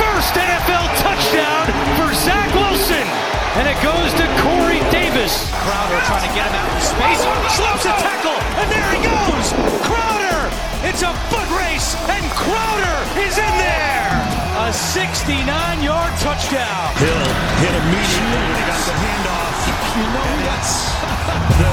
First NFL touchdown for Zach Wilson. And it goes to Corey Davis. Crowder trying to get him out in space. Slips a tackle. And there he goes. Crowder. It's a foot race. And Crowder is in there. A 69 yard touchdown. Hill hit immediately when he got the handoff. You know that's the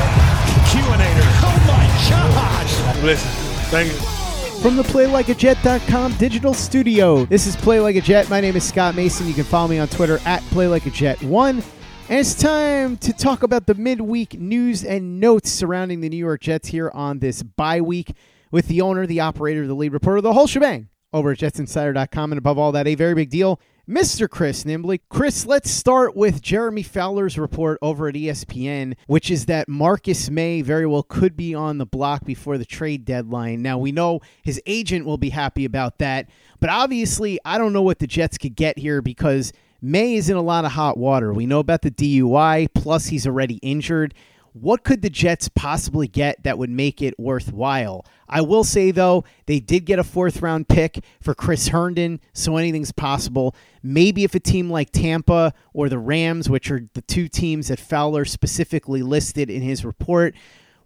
Q-inator. Oh my gosh. Listen, thank you. From the PlayLikeAJet.com digital studio, this is Play Like a Jet. My name is Scott Mason. You can follow me on Twitter at PlayLikeAJet1. And it's time to talk about the midweek news and notes surrounding the New York Jets here on this bye week with the owner, the operator, the lead reporter, the whole shebang over at JetsInsider.com. And above all that, a very big deal, Mr. Chris Nimbley. Chris, let's start with Jeremy Fowler's report over at ESPN, which is that Marcus Maye very well could be on the block before the trade deadline. Now, we know his agent will be happy about that, but obviously, I don't know what the Jets could get here because Maye is in a lot of hot water. We know about the DUI, plus he's already injured. What could the Jets possibly get that would make it worthwhile? I will say, though, they did get a fourth round pick for Chris Herndon, so anything's possible. Maybe if a team like Tampa or the Rams, which are the two teams that Fowler specifically listed in his report,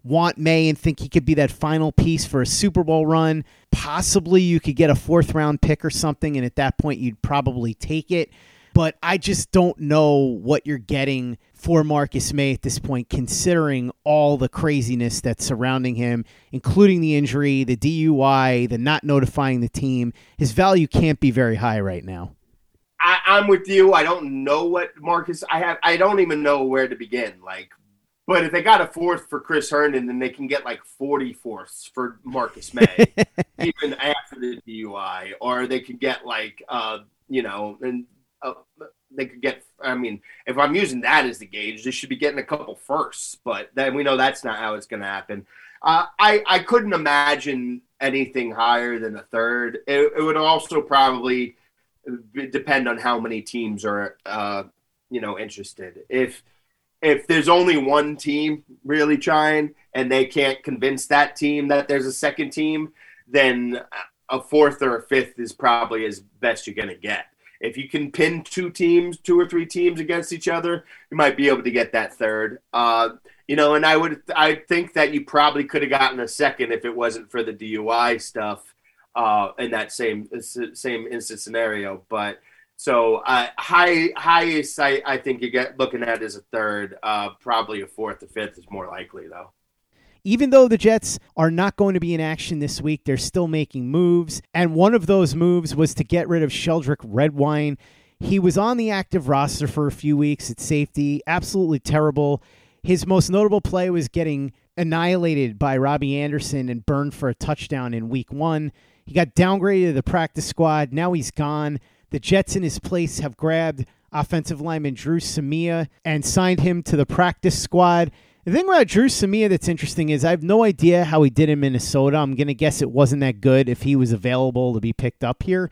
want Maye and think he could be that final piece for a Super Bowl run, possibly you could get a fourth round pick or something, and at that point, you'd probably take it. But I just don't know what you're getting for Marcus Maye at this point, considering all the craziness that's surrounding him, including the injury, the DUI, the not notifying the team. His value can't be very high right now. I, I'm with you. I don't know what Marcus. I have. I don't even know where to begin. Like, but if they got a fourth for Chris Herndon, then they can get like 40 fourths for Marcus Maye, even after the DUI, or they could get like, uh, you know, and uh, they could get. I mean, if I'm using that as the gauge, they should be getting a couple firsts. But then we know that's not how it's going to happen. Uh, I I couldn't imagine anything higher than a third. It, it would also probably depend on how many teams are uh, you know interested. If if there's only one team really trying and they can't convince that team that there's a second team, then a fourth or a fifth is probably as best you're going to get. If you can pin two teams, two or three teams against each other, you might be able to get that third. Uh, you know, and I would I think that you probably could have gotten a second if it wasn't for the DUI stuff uh, in that same same instant scenario. But so uh, high highest I, I think you get looking at is a third. Uh, probably a fourth, a fifth is more likely though. Even though the Jets are not going to be in action this week, they're still making moves. And one of those moves was to get rid of Sheldrick Redwine. He was on the active roster for a few weeks at safety, absolutely terrible. His most notable play was getting annihilated by Robbie Anderson and burned for a touchdown in week one. He got downgraded to the practice squad. Now he's gone. The Jets in his place have grabbed offensive lineman Drew Samia and signed him to the practice squad. The thing about Drew Samia that's interesting is I have no idea how he did in Minnesota. I'm going to guess it wasn't that good if he was available to be picked up here.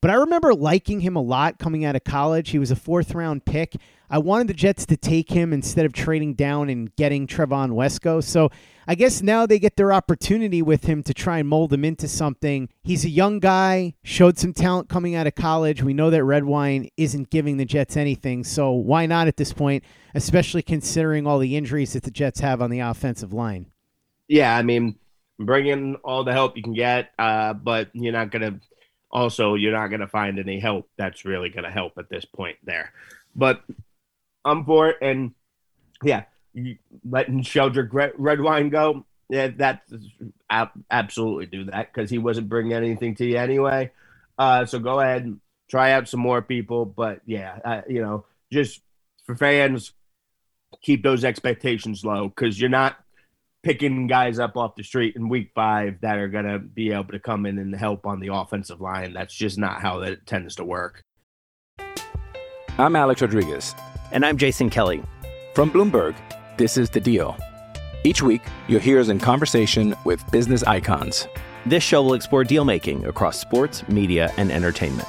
But I remember liking him a lot coming out of college. He was a fourth round pick. I wanted the Jets to take him instead of trading down and getting Trevon Wesco. So I guess now they get their opportunity with him to try and mold him into something. He's a young guy, showed some talent coming out of college. We know that Redwine isn't giving the Jets anything. So why not at this point, especially considering all the injuries that the Jets have on the offensive line? Yeah, I mean, bring in all the help you can get, uh, but you're not going to also you're not going to find any help that's really going to help at this point there. But I'm for it, and yeah, letting Sheldrick Red, Redwine go. Yeah, that's absolutely do that because he wasn't bringing anything to you anyway. Uh, so go ahead and try out some more people. But yeah, uh, you know, just for fans, keep those expectations low because you're not picking guys up off the street in week five that are going to be able to come in and help on the offensive line. That's just not how that tends to work. I'm Alex Rodriguez. And I'm Jason Kelly. From Bloomberg, this is The Deal. Each week, you'll hear us in conversation with business icons. This show will explore deal making across sports, media, and entertainment.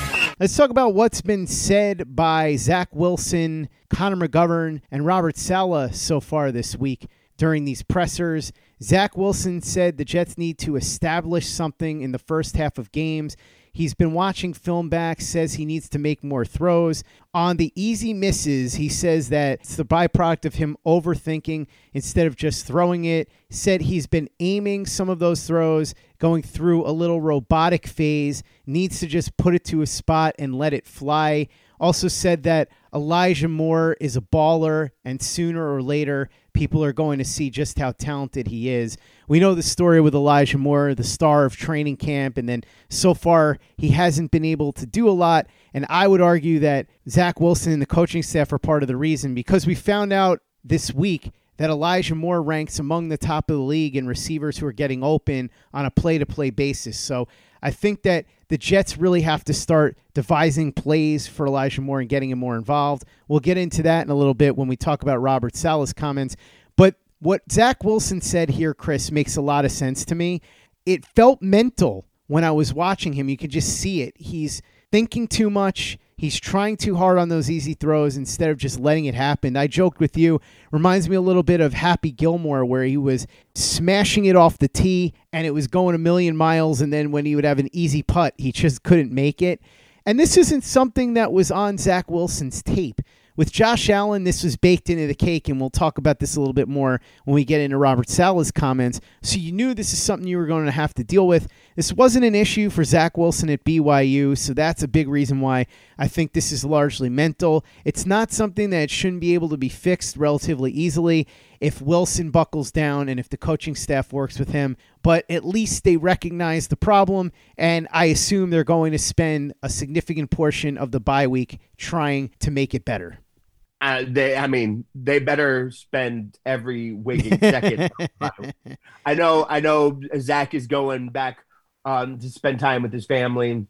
Let's talk about what's been said by Zach Wilson, Connor McGovern, and Robert Saleh so far this week during these pressers. Zach Wilson said the Jets need to establish something in the first half of games. He's been watching film back, says he needs to make more throws. On the easy misses, he says that it's the byproduct of him overthinking instead of just throwing it. Said he's been aiming some of those throws, going through a little robotic phase, needs to just put it to a spot and let it fly. Also said that Elijah Moore is a baller, and sooner or later, people are going to see just how talented he is. We know the story with Elijah Moore, the star of training camp, and then so far he hasn't been able to do a lot. And I would argue that Zach Wilson and the coaching staff are part of the reason because we found out this week that Elijah Moore ranks among the top of the league in receivers who are getting open on a play to play basis. So I think that the Jets really have to start devising plays for Elijah Moore and getting him more involved. We'll get into that in a little bit when we talk about Robert Saleh's comments. What Zach Wilson said here, Chris, makes a lot of sense to me. It felt mental when I was watching him. You could just see it. He's thinking too much. He's trying too hard on those easy throws instead of just letting it happen. I joked with you, reminds me a little bit of Happy Gilmore, where he was smashing it off the tee and it was going a million miles. And then when he would have an easy putt, he just couldn't make it. And this isn't something that was on Zach Wilson's tape. With Josh Allen, this was baked into the cake, and we'll talk about this a little bit more when we get into Robert Saleh's comments. So you knew this is something you were going to have to deal with. This wasn't an issue for Zach Wilson at BYU, so that's a big reason why I think this is largely mental. It's not something that shouldn't be able to be fixed relatively easily if Wilson buckles down and if the coaching staff works with him, but at least they recognize the problem, and I assume they're going to spend a significant portion of the bye week trying to make it better. Uh, they, I mean, they better spend every waking second. I know, I know. Zach is going back um, to spend time with his family,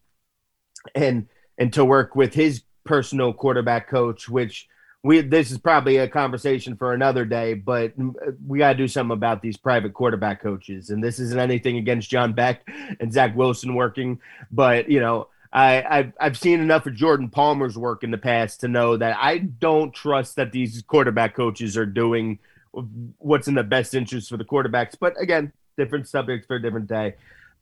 and and to work with his personal quarterback coach, which we this is probably a conversation for another day, but we got to do something about these private quarterback coaches. And this isn't anything against John Beck and Zach Wilson working, but you know, I, I've I've seen enough of Jordan Palmer's work in the past to know that I don't trust that these quarterback coaches are doing what's in the best interest for the quarterbacks. But again, different subjects for a different day.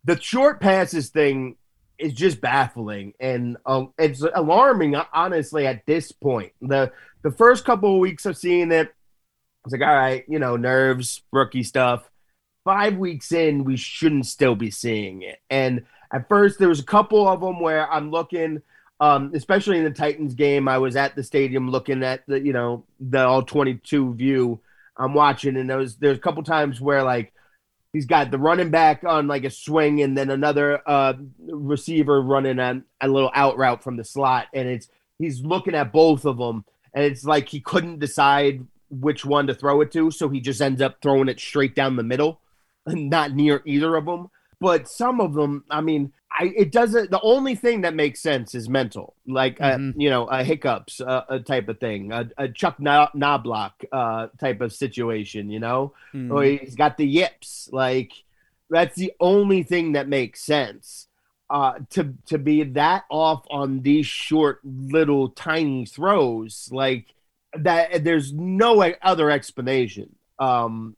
The short passes thing is just baffling and um, it's alarming, honestly. At this point, the the first couple of weeks of seeing it, I was like, all right, you know, nerves, rookie stuff. Five weeks in, we shouldn't still be seeing it. And at first, there was a couple of them where I'm looking, um, especially in the Titans game. I was at the stadium looking at the, you know, the all 22 view. I'm watching, and there was there's a couple times where like he's got the running back on like a swing, and then another uh, receiver running a, a little out route from the slot, and it's he's looking at both of them and it's like he couldn't decide which one to throw it to, so he just ends up throwing it straight down the middle, not near either of them. But some of them, I mean, I it doesn't. The only thing that makes sense is mental, like mm-hmm. uh, you know, a hiccups, uh, a type of thing, a, a Chuck Knoblauch uh, type of situation, you know, mm-hmm. or he's got the yips. Like that's the only thing that makes sense uh, to to be that off on these short little tiny throws like that there's no other explanation. Um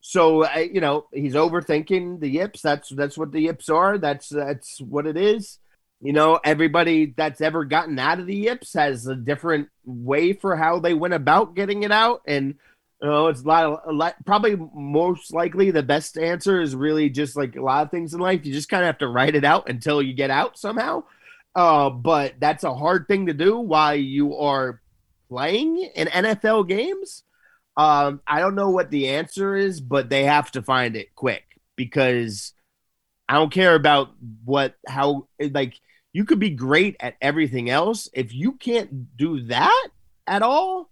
so you know he's overthinking the yips. That's that's what the yips are. That's that's what it is. You know everybody that's ever gotten out of the yips has a different way for how they went about getting it out. And you know, it's a lot of a lot, probably most likely the best answer is really just like a lot of things in life. You just kind of have to write it out until you get out somehow. Uh, but that's a hard thing to do while you are playing in NFL games. Um, I don't know what the answer is, but they have to find it quick because I don't care about what how like you could be great at everything else if you can't do that at all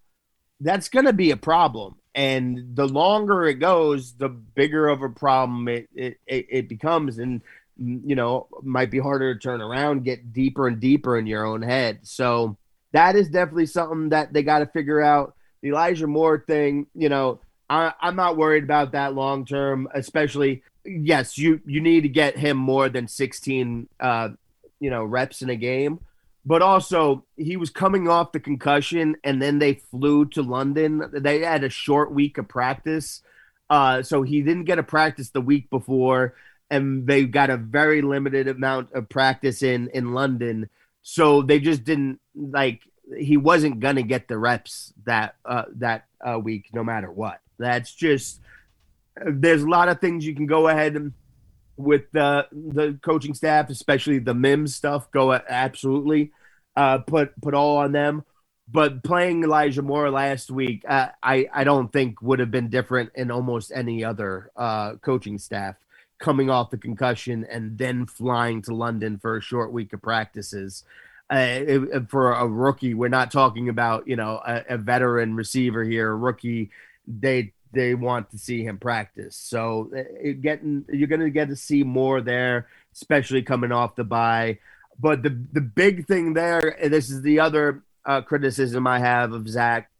that's going to be a problem and the longer it goes, the bigger of a problem it, it, it becomes, and you know might be harder to turn around, get deeper and deeper in your own head. So that is definitely something that they got to figure out. The Elijah Moore thing, you know, I, I'm not worried about that long term, especially. Yes, you you need to get him more than 16, uh, you know, reps in a game but also he was coming off the concussion and then they flew to London. They had a short week of practice. Uh, so he didn't get a practice the week before and they got a very limited amount of practice in in London. So they just didn't like he wasn't to get the reps that uh, that uh, week no matter what. That's just there's a lot of things you can go ahead and with the the coaching staff, especially the Mims stuff, go absolutely uh, put put all on them. But playing Elijah Moore last week, uh, I I don't think would have been different in almost any other uh, coaching staff coming off the concussion and then flying to London for a short week of practices. Uh, for a rookie, we're not talking about you know a, a veteran receiver here. A rookie, they they want to see him practice. So it, getting you're going to get to see more there, especially coming off the bye. But the the big thing there, this is the other uh, criticism I have of Zach,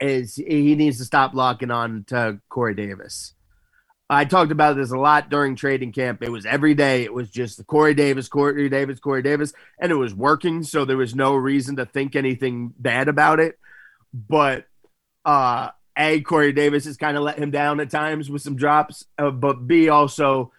is he needs to stop locking on to Corey Davis. I talked about this a lot during trading camp. It was every day. It was just the Corey Davis, Corey Davis, Corey Davis, and it was working. So there was no reason to think anything bad about it. But uh, a Corey Davis has kind of let him down at times with some drops, uh, but B also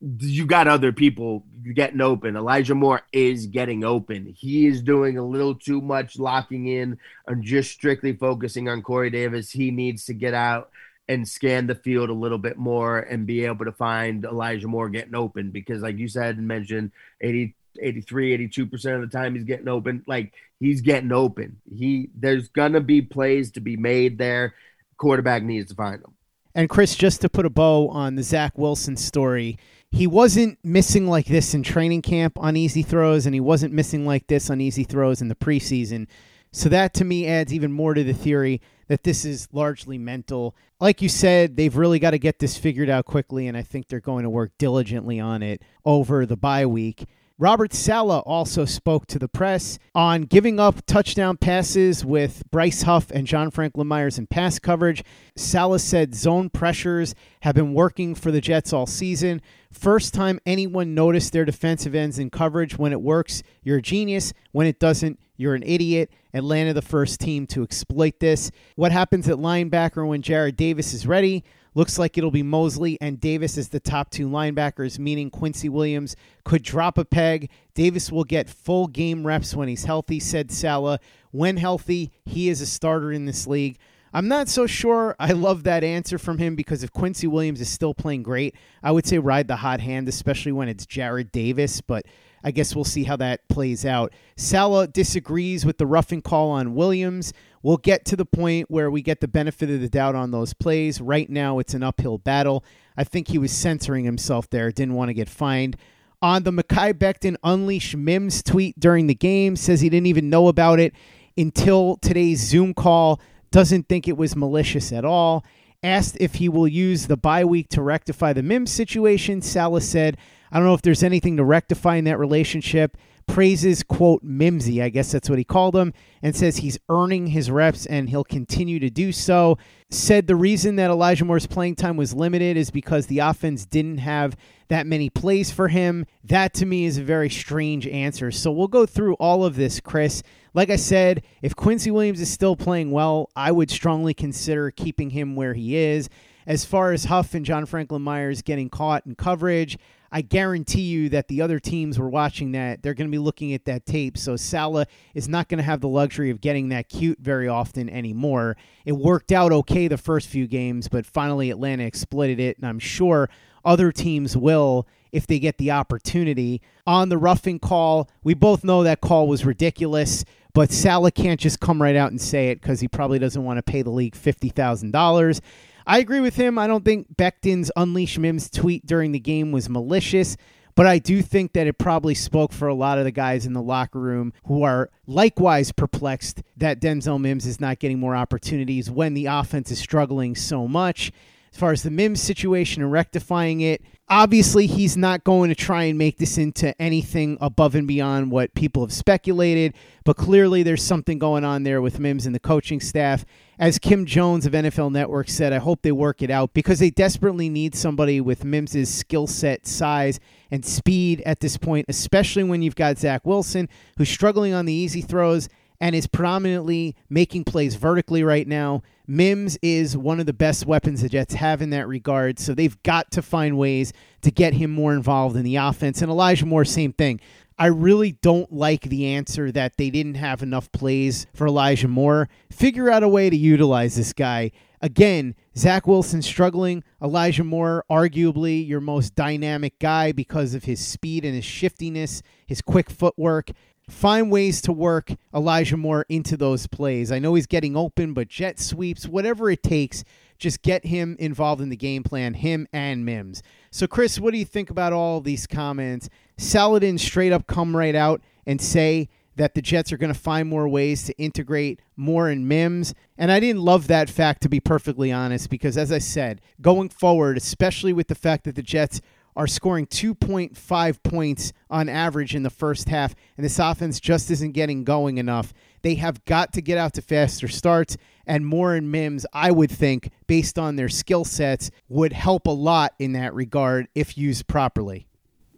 you got other people getting open. Elijah Moore is getting open. He is doing a little too much locking in and just strictly focusing on Corey Davis. He needs to get out and scan the field a little bit more and be able to find Elijah Moore getting open because, like you said and mentioned, 80, 83, 82% of the time he's getting open. Like he's getting open. He there's gonna be plays to be made there. Quarterback needs to find them. And Chris, just to put a bow on the Zach Wilson story, he wasn't missing like this in training camp on easy throws, and he wasn't missing like this on easy throws in the preseason. So that to me adds even more to the theory that this is largely mental. Like you said, they've really got to get this figured out quickly, and I think they're going to work diligently on it over the bye week. Robert Saleh also spoke to the press on giving up touchdown passes with Bryce Huff and John Franklin Myers in pass coverage. Saleh said zone pressures have been working for the Jets all season. First time anyone noticed their defensive ends in coverage. When it works, you're a genius. When it doesn't, you're an idiot. Atlanta, the first team to exploit this. What happens at linebacker when Jarrad Davis is ready? Looks like it'll be Mosley and Davis as the top two linebackers, meaning Quincy Williams could drop a peg. Davis will get full game reps when he's healthy, said Saleh. When healthy, he is a starter in this league. I'm not so sure I love that answer from him because if Quincy Williams is still playing great, I would say ride the hot hand, especially when it's Jarrad Davis. But I guess we'll see how that plays out. Saleh disagrees with the roughing call on Williams. We'll get to the point where we get the benefit of the doubt on those plays. Right now, it's an uphill battle. I think he was censoring himself there, didn't want to get fined. On the Mekhi Becton Unleash Mims tweet during the game, says he didn't even know about it until today's Zoom call, doesn't think it was malicious at all. Asked if he will use the bye week to rectify the Mims situation, Saleh said, I don't know if there's anything to rectify in that relationship. Praises, quote, Mimsy, I guess that's what he called him, and says he's earning his reps and he'll continue to do so. Said the reason that Elijah Moore's playing time was limited is because the offense didn't have that many plays for him. That to me is a very strange answer. So we'll go through all of this, Chris. Like I said, if Quincy Williams is still playing well, I would strongly consider keeping him where he is. As far as Huff and John Franklin Myers getting caught in coverage, I guarantee you that the other teams were watching that. They're going to be looking at that tape. So Saleh is not going to have the luxury of getting that cute very often anymore. It worked out okay the first few games, but finally Atlanta exploited it. And I'm sure other teams will if they get the opportunity. On the roughing call, we both know that call was ridiculous, but Saleh can't just come right out and say it because he probably doesn't want to pay the league $50,000. I agree with him. I don't think Becton's Unleash Mims tweet during the game was malicious, but I do think that it probably spoke for a lot of the guys in the locker room who are likewise perplexed that Denzel Mims is not getting more opportunities when the offense is struggling so much. As far as the Mims situation and rectifying it, obviously he's not going to try and make this into anything above and beyond what people have speculated, but clearly there's something going on there with Mims and the coaching staff. As Kim Jones of NFL Network said, I hope they work it out because they desperately need somebody with Mims's skill set, size, and speed at this point, especially when you've got Zach Wilson, who's struggling on the easy throws and is predominantly making plays vertically right now. Mims is one of the best weapons the Jets have in that regard, so they've got to find ways to get him more involved in the offense. And Elijah Moore, same thing. I really don't like the answer that they didn't have enough plays for Elijah Moore. Figure out a way to utilize this guy. Again, Zach Wilson struggling. Elijah Moore, arguably your most dynamic guy because of his speed and his shiftiness, his quick footwork find ways to work Elijah Moore into those plays. I know he's getting open, but jet sweeps, whatever it takes, just get him involved in the game plan, him and Mims. So, Chris, what do you think about all these comments? Saleh didn't straight up come right out and say that the Jets are going to find more ways to integrate more in Mims. And I didn't love that fact, to be perfectly honest, because as I said, going forward, especially with the fact that the Jets are scoring 2.5 points on average in the first half, and this offense just isn't getting going enough. They have got to get out to faster starts, and Moore Mims, I would think, based on their skill sets, would help a lot in that regard if used properly.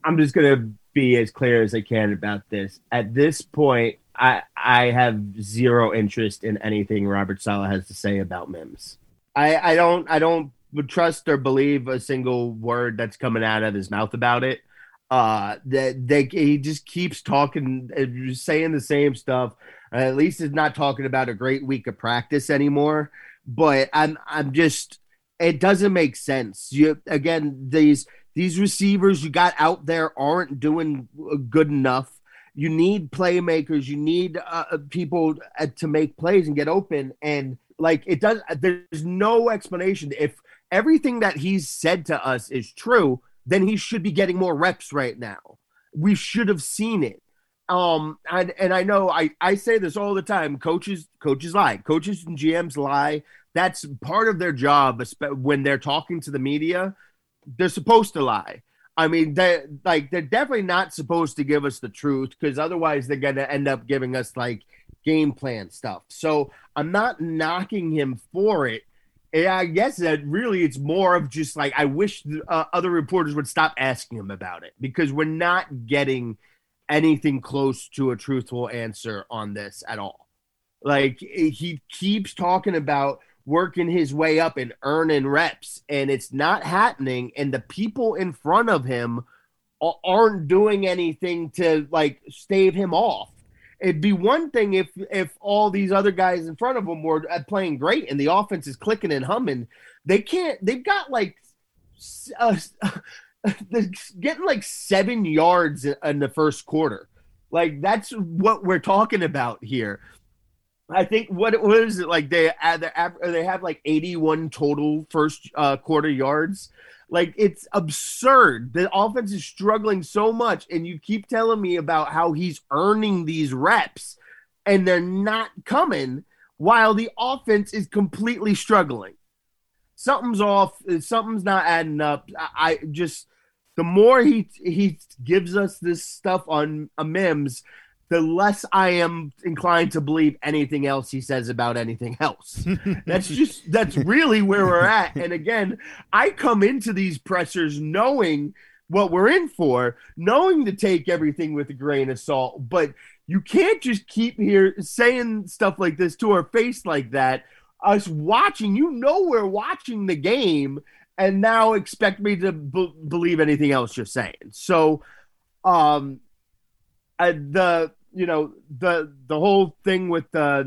I'm just gonna be as clear as I can about this. At this point, I I have zero interest in anything Robert Saleh has to say about Mims. I I don't I don't trust or believe a single word that's coming out of his mouth about it. Uh, that they, he just keeps talking, uh, saying the same stuff. Uh, at least he's not talking about a great week of practice anymore. But I'm I'm just it doesn't make sense. You again these these receivers you got out there aren't doing good enough. You need playmakers. You need uh, uh people to make plays and get open. And like it does, there's no explanation. If everything that he's said to us is true, then he should be getting more reps right now. We should have seen it. Um, and, and I know I, I say this all the time. Coaches, coaches lie. Coaches and GMs lie. That's part of their job when they're talking to the media they're supposed to lie. I mean, they like they're definitely not supposed to give us the truth because otherwise they're gonna end up giving us like game plan stuff. So I'm not knocking him for it. And I guess that really it's more of just like I wish uh, other reporters would stop asking him about it because we're not getting anything close to a truthful answer on this at all. Like he keeps talking about working his way up and earning reps, and it's not happening. And the people in front of him aren't doing anything to like stave him off. It'd be one thing if if all these other guys in front of them were uh, playing great and the offense is clicking and humming. They can't. They've got like. Uh, getting like seven yards in the first quarter. Like that's what we're talking about here. I think what is it like they add they have like 81 total first uh, quarter yards. Like it's absurd. The offense is struggling so much, and you keep telling me about how he's earning these reps, and they're not coming while the offense is completely struggling. Something's off. Something's not adding up. I, I just the more he he gives us this stuff on a Mims, the less I am inclined to believe anything else he says about anything else. that's just that's really where we're at. And again, I come into these pressers knowing what we're in for, knowing to take everything with a grain of salt, but you can't just keep here saying stuff like this to our face like that. Us watching, you know, we're watching the game, and now expect me to b- believe anything else you're saying. So, um, uh, the you know the the whole thing with uh,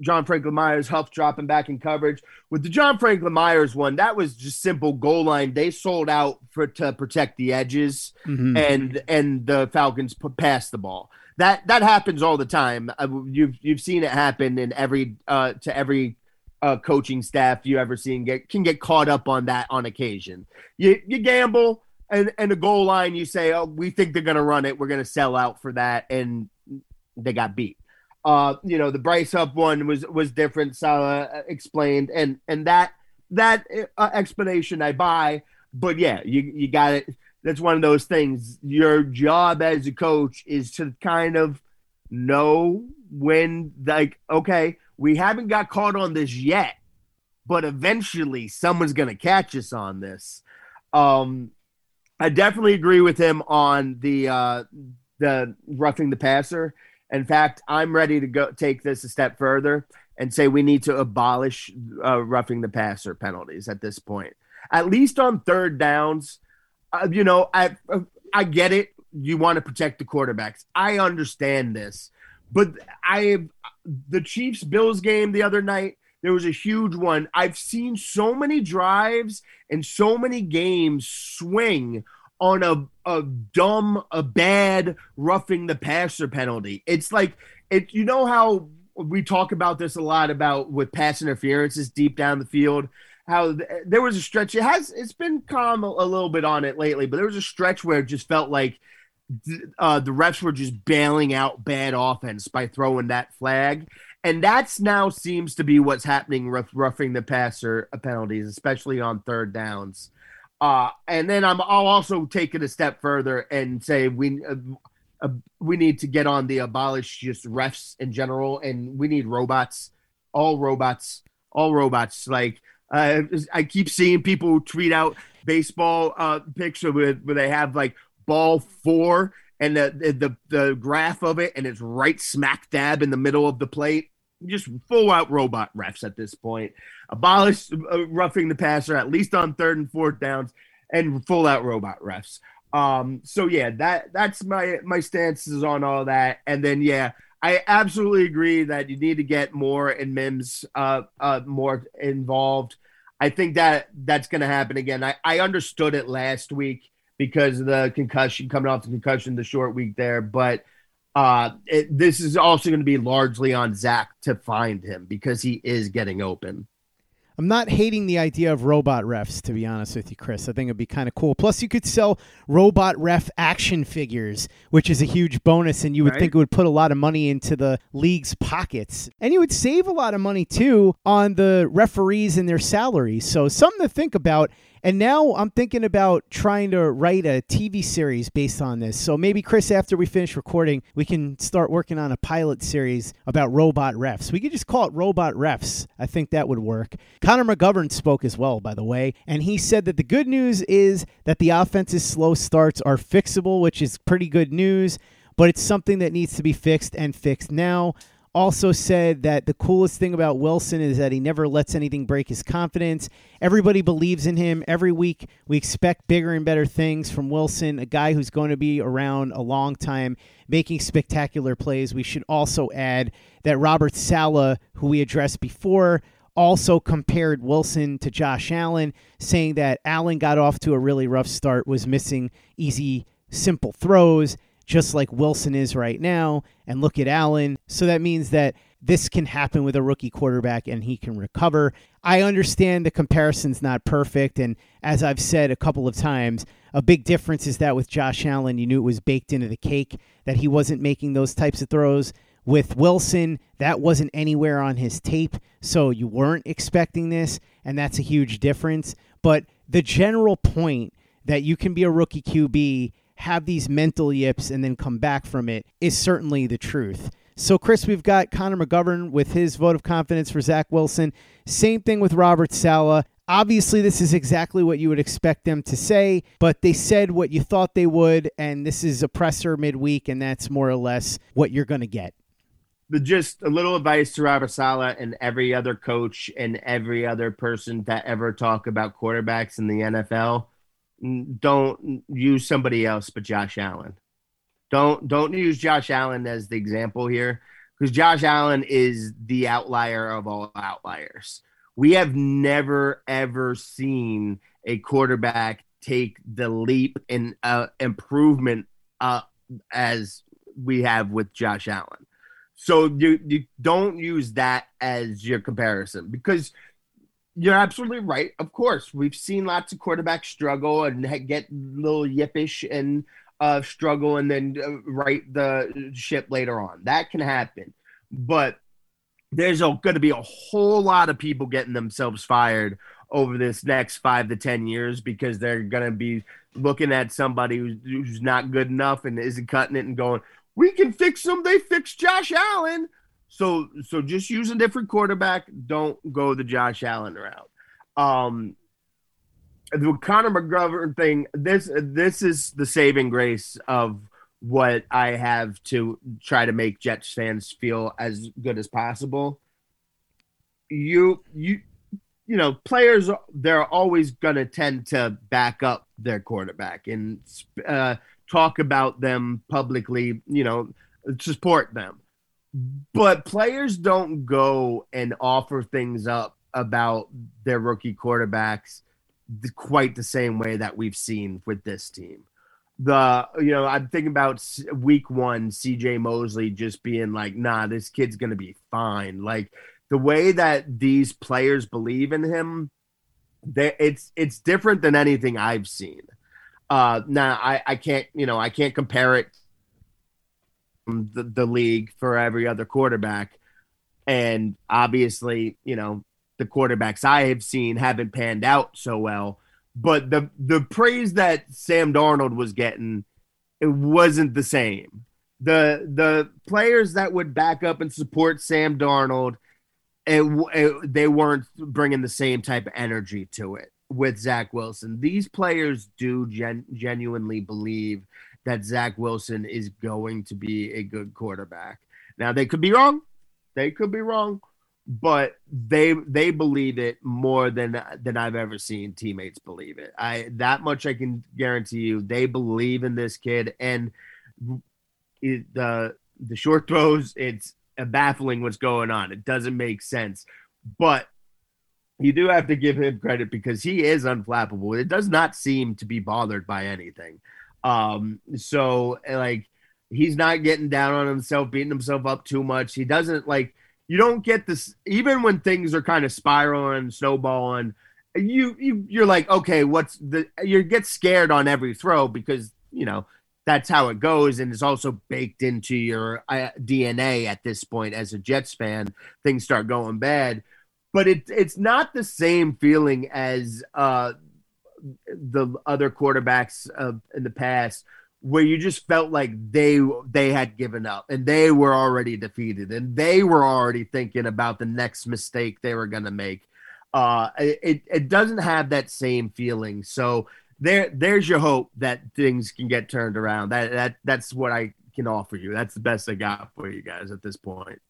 John Franklin Myers Huff dropping back in coverage with the John Franklin Myers one. That was just simple goal line. They sold out for to protect the edges, mm-hmm. and and the Falcons put past the ball. That that happens all the time. Uh, you've you've seen it happen in every uh, to every uh, coaching staff you ever seen get can get caught up on that on occasion. You you gamble and and the goal line, you say, "Oh, we think they're going to run it. We're going to sell out for that," and they got beat. Uh, you know, the Bryce Huff one was was different. Saleh uh, explained, and and that that uh, explanation I buy. But yeah, you you got it. That's one of those things. Your job as a coach is to kind of know when, like, okay, we haven't got caught on this yet, but eventually someone's going to catch us on this. Um, I definitely agree with him on the uh, the roughing the passer. In fact, I'm ready to go take this a step further and say we need to abolish uh, roughing the passer penalties at this point. At least on third downs, uh, you know, I I get it. You want to protect the quarterbacks. I understand this, but I the Chiefs Bills game the other night there was a huge one. I've seen so many drives and so many games swing on a, a dumb, a bad roughing the passer penalty. It's like it. You know how we talk about this a lot about with pass interferences deep down the field. How th- there was a stretch. It has. It's been calm a, a, little bit on it lately, but there was a stretch where it just felt like uh, the refs were just bailing out bad offense by throwing that flag and that's now seems to be what's happening with roughing the passer penalties, especially on third downs. Uh, and then I'm I'll also take it a step further and say we uh, uh, we need to get on the abolish just refs in general, and we need robots all robots, all robots. Like uh, I keep seeing people tweet out baseball uh, picture with where they have like ball four and the, the the graph of it, and it's right smack dab in the middle of the plate. Just full out robot refs at this point. Abolish uh, roughing the passer at least on third and fourth downs, and full out robot refs. Um, so yeah, that that's my my stances on all that. And then yeah, I absolutely agree that you need to get more and Mims uh, uh more involved. I think that that's going to happen again. I, I understood it last week because of the concussion coming off the concussion, the short week there, but uh, it, this is also going to be largely on Zach to find him because he is getting open. I'm not hating the idea of robot refs, to be honest with you, Chris. I think it'd be kind of cool. Plus, you could sell robot ref action figures, which is a huge bonus, and you would Right. think it would put a lot of money into the league's pockets. And you would save a lot of money, too, on the referees and their salaries. So, something to think about. And now I'm thinking about trying to write a TV series based on this. So maybe, Chris, after we finish recording, we can start working on a pilot series about robot refs. We could just call it Robot Refs. I think that would work. Connor McGovern spoke as well, by the way, and he said that the good news is that the offense's slow starts are fixable, which is pretty good news, but it's something that needs to be fixed and fixed now also said that the coolest thing about Wilson is that he never lets anything break his confidence. Everybody believes in him. Every week we expect bigger and better things from Wilson, a guy who's going to be around a long time making spectacular plays. We should also add that Robert Saleh, who we addressed before, also compared Wilson to Josh Allen, saying that Allen got off to a really rough start, was missing easy, simple throws just like Wilson is right now. And look at Allen. So that means that this can happen with a rookie quarterback and he can recover. I understand the comparison's not perfect. And as I've said a couple of times, a big difference is that with Josh Allen, you knew it was baked into the cake that he wasn't making those types of throws. With Wilson, that wasn't anywhere on his tape. So you weren't expecting this. And that's a huge difference. But the general point that you can be a rookie QB have these mental yips and then come back from it is certainly the truth. So, Chris, we've got Connor McGovern with his vote of confidence for Zach Wilson. Same thing with Robert Saleh. Obviously, this is exactly what you would expect them to say, but they said what you thought they would, and this is a presser midweek, and that's more or less what you're going to get. The just a little advice to Robert Saleh and every other coach and every other person that ever talk about quarterbacks in the NFL don't use somebody else but Josh Allen. Don't don't use Josh Allen as the example here because Josh Allen is the outlier of all outliers. We have never ever seen a quarterback take the leap in uh, improvement uh, as we have with Josh Allen. So you you don't use that as your comparison because you're absolutely right. Of course, we've seen lots of quarterbacks struggle and get little yippish and uh, struggle and then uh, right the ship later on. That can happen, but there's going to be a whole lot of people getting themselves fired over this next five to ten years because they're going to be looking at somebody who's, who's not good enough and isn't cutting it and going, "We can fix them. They fixed Josh Allen." So so just use a different quarterback. Don't go the Josh Allen route. Um, the Connor McGovern thing. This this is the saving grace of what I have to try to make Jets fans feel as good as possible. You you you know players they're always going to tend to back up their quarterback and uh, talk about them publicly. You know support them but players don't go and offer things up about their rookie quarterbacks quite the same way that we've seen with this team. The you know I'm thinking about week one, C.J. Mosley just being like, "Nah, this kid's gonna be fine." Like the way that these players believe in him, they, it's it's different than anything I've seen. Uh, now I I can't you know I can't compare it the, the league for every other quarterback. And obviously, you know, the quarterbacks I have seen haven't panned out so well. But the the praise that Sam Darnold was getting, it wasn't the same. The the players that would back up and support Sam Darnold, it, it, they weren't bringing the same type of energy to it with Zach Wilson. These players do gen- genuinely believe that Zach Wilson is going to be a good quarterback. Now they could be wrong. They could be wrong, but they they believe it more than than I've ever seen teammates believe it. I that much I can guarantee you. They believe in this kid, and it, the the short throws. It's baffling what's going on. It doesn't make sense, but you do have to give him credit because he is unflappable. It does not seem to be bothered by anything. Um, so like he's not getting down on himself, beating himself up too much. He doesn't like you don't get this even when things are kind of spiraling, snowballing. You you you're like okay, what's the you get scared on every throw because you know that's how it goes, and it's also baked into your uh, DNA at this point as a Jets fan. Things start going bad, but it it's not the same feeling as uh, the other quarterbacks in the past where you just felt like they they had given up and they were already defeated and they were already thinking about the next mistake they were going to make. Uh it it doesn't have that same feeling. So there there's your hope that things can get turned around. That that that's what i can offer you. That's the best i got for you guys at this point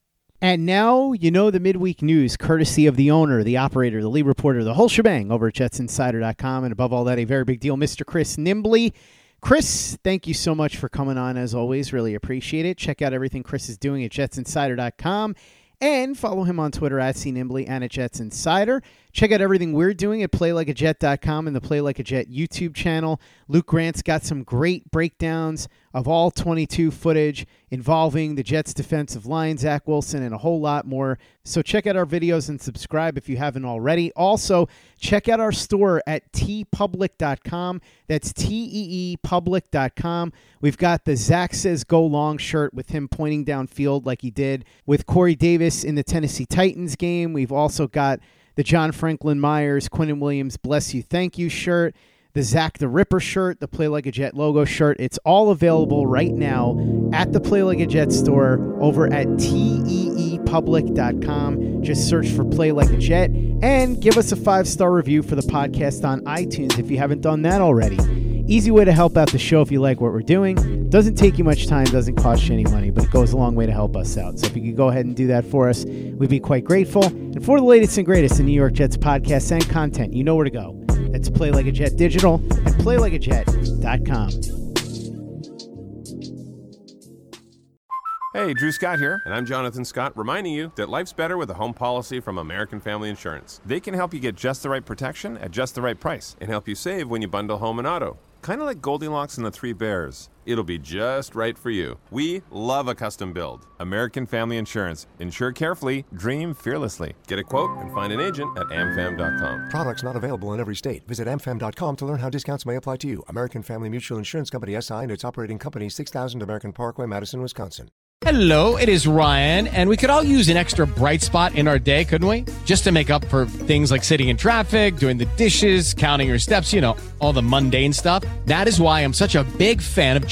and now you know the midweek news, courtesy of the owner, the operator, the lead reporter, the whole shebang over at jetsinsider.com. And above all that, a very big deal, Mr. Chris Nimbley. Chris, thank you so much for coming on as always. Really appreciate it. Check out everything Chris is doing at jetsinsider.com and follow him on Twitter at cnimbly and at Jets Insider. Check out everything we're doing at playlikeajet.com and the Play Like a Jet YouTube channel. Luke Grant's got some great breakdowns of all 22 footage involving the Jets defensive line, Zach Wilson, and a whole lot more. So check out our videos and subscribe if you haven't already. Also, check out our store at teepublic.com. That's T-E-E public.com. We've got the Zach Says Go Long shirt with him pointing downfield like he did with Corey Davis in the Tennessee Titans game. We've also got the John Franklin Myers, Quinnen Williams, Bless You, Thank You shirt, the Zach the Ripper shirt, the Play Like a Jet logo shirt. It's all available right now at the Play Like a Jet store over at teepublic.com. Just search for Play Like a Jet and give us a five star review for the podcast on iTunes if you haven't done that already. Easy way to help out the show if you like what we're doing. Doesn't take you much time, doesn't cost you any money, but it goes a long way to help us out. So if you could go ahead and do that for us, we'd be quite grateful. And for the latest and greatest in New York Jets podcasts and content, you know where to go. That's Play Like a Jet Digital and PlayLikeAJet.com. Hey, Drew Scott here, and I'm Jonathan Scott, reminding you that life's better with a home policy from American Family Insurance. They can help you get just the right protection at just the right price and help you save when you bundle home and auto. Kind of like Goldilocks and the Three Bears. It'll be just right for you. We love a custom build. American Family Insurance. Insure carefully, dream fearlessly. Get a quote and find an agent at amfam.com. Products not available in every state. Visit amfam.com to learn how discounts may apply to you. American Family Mutual Insurance Company SI and its operating company 6000 American Parkway, Madison, Wisconsin. Hello, it is Ryan, and we could all use an extra bright spot in our day, couldn't we? Just to make up for things like sitting in traffic, doing the dishes, counting your steps, you know, all the mundane stuff. That is why I'm such a big fan of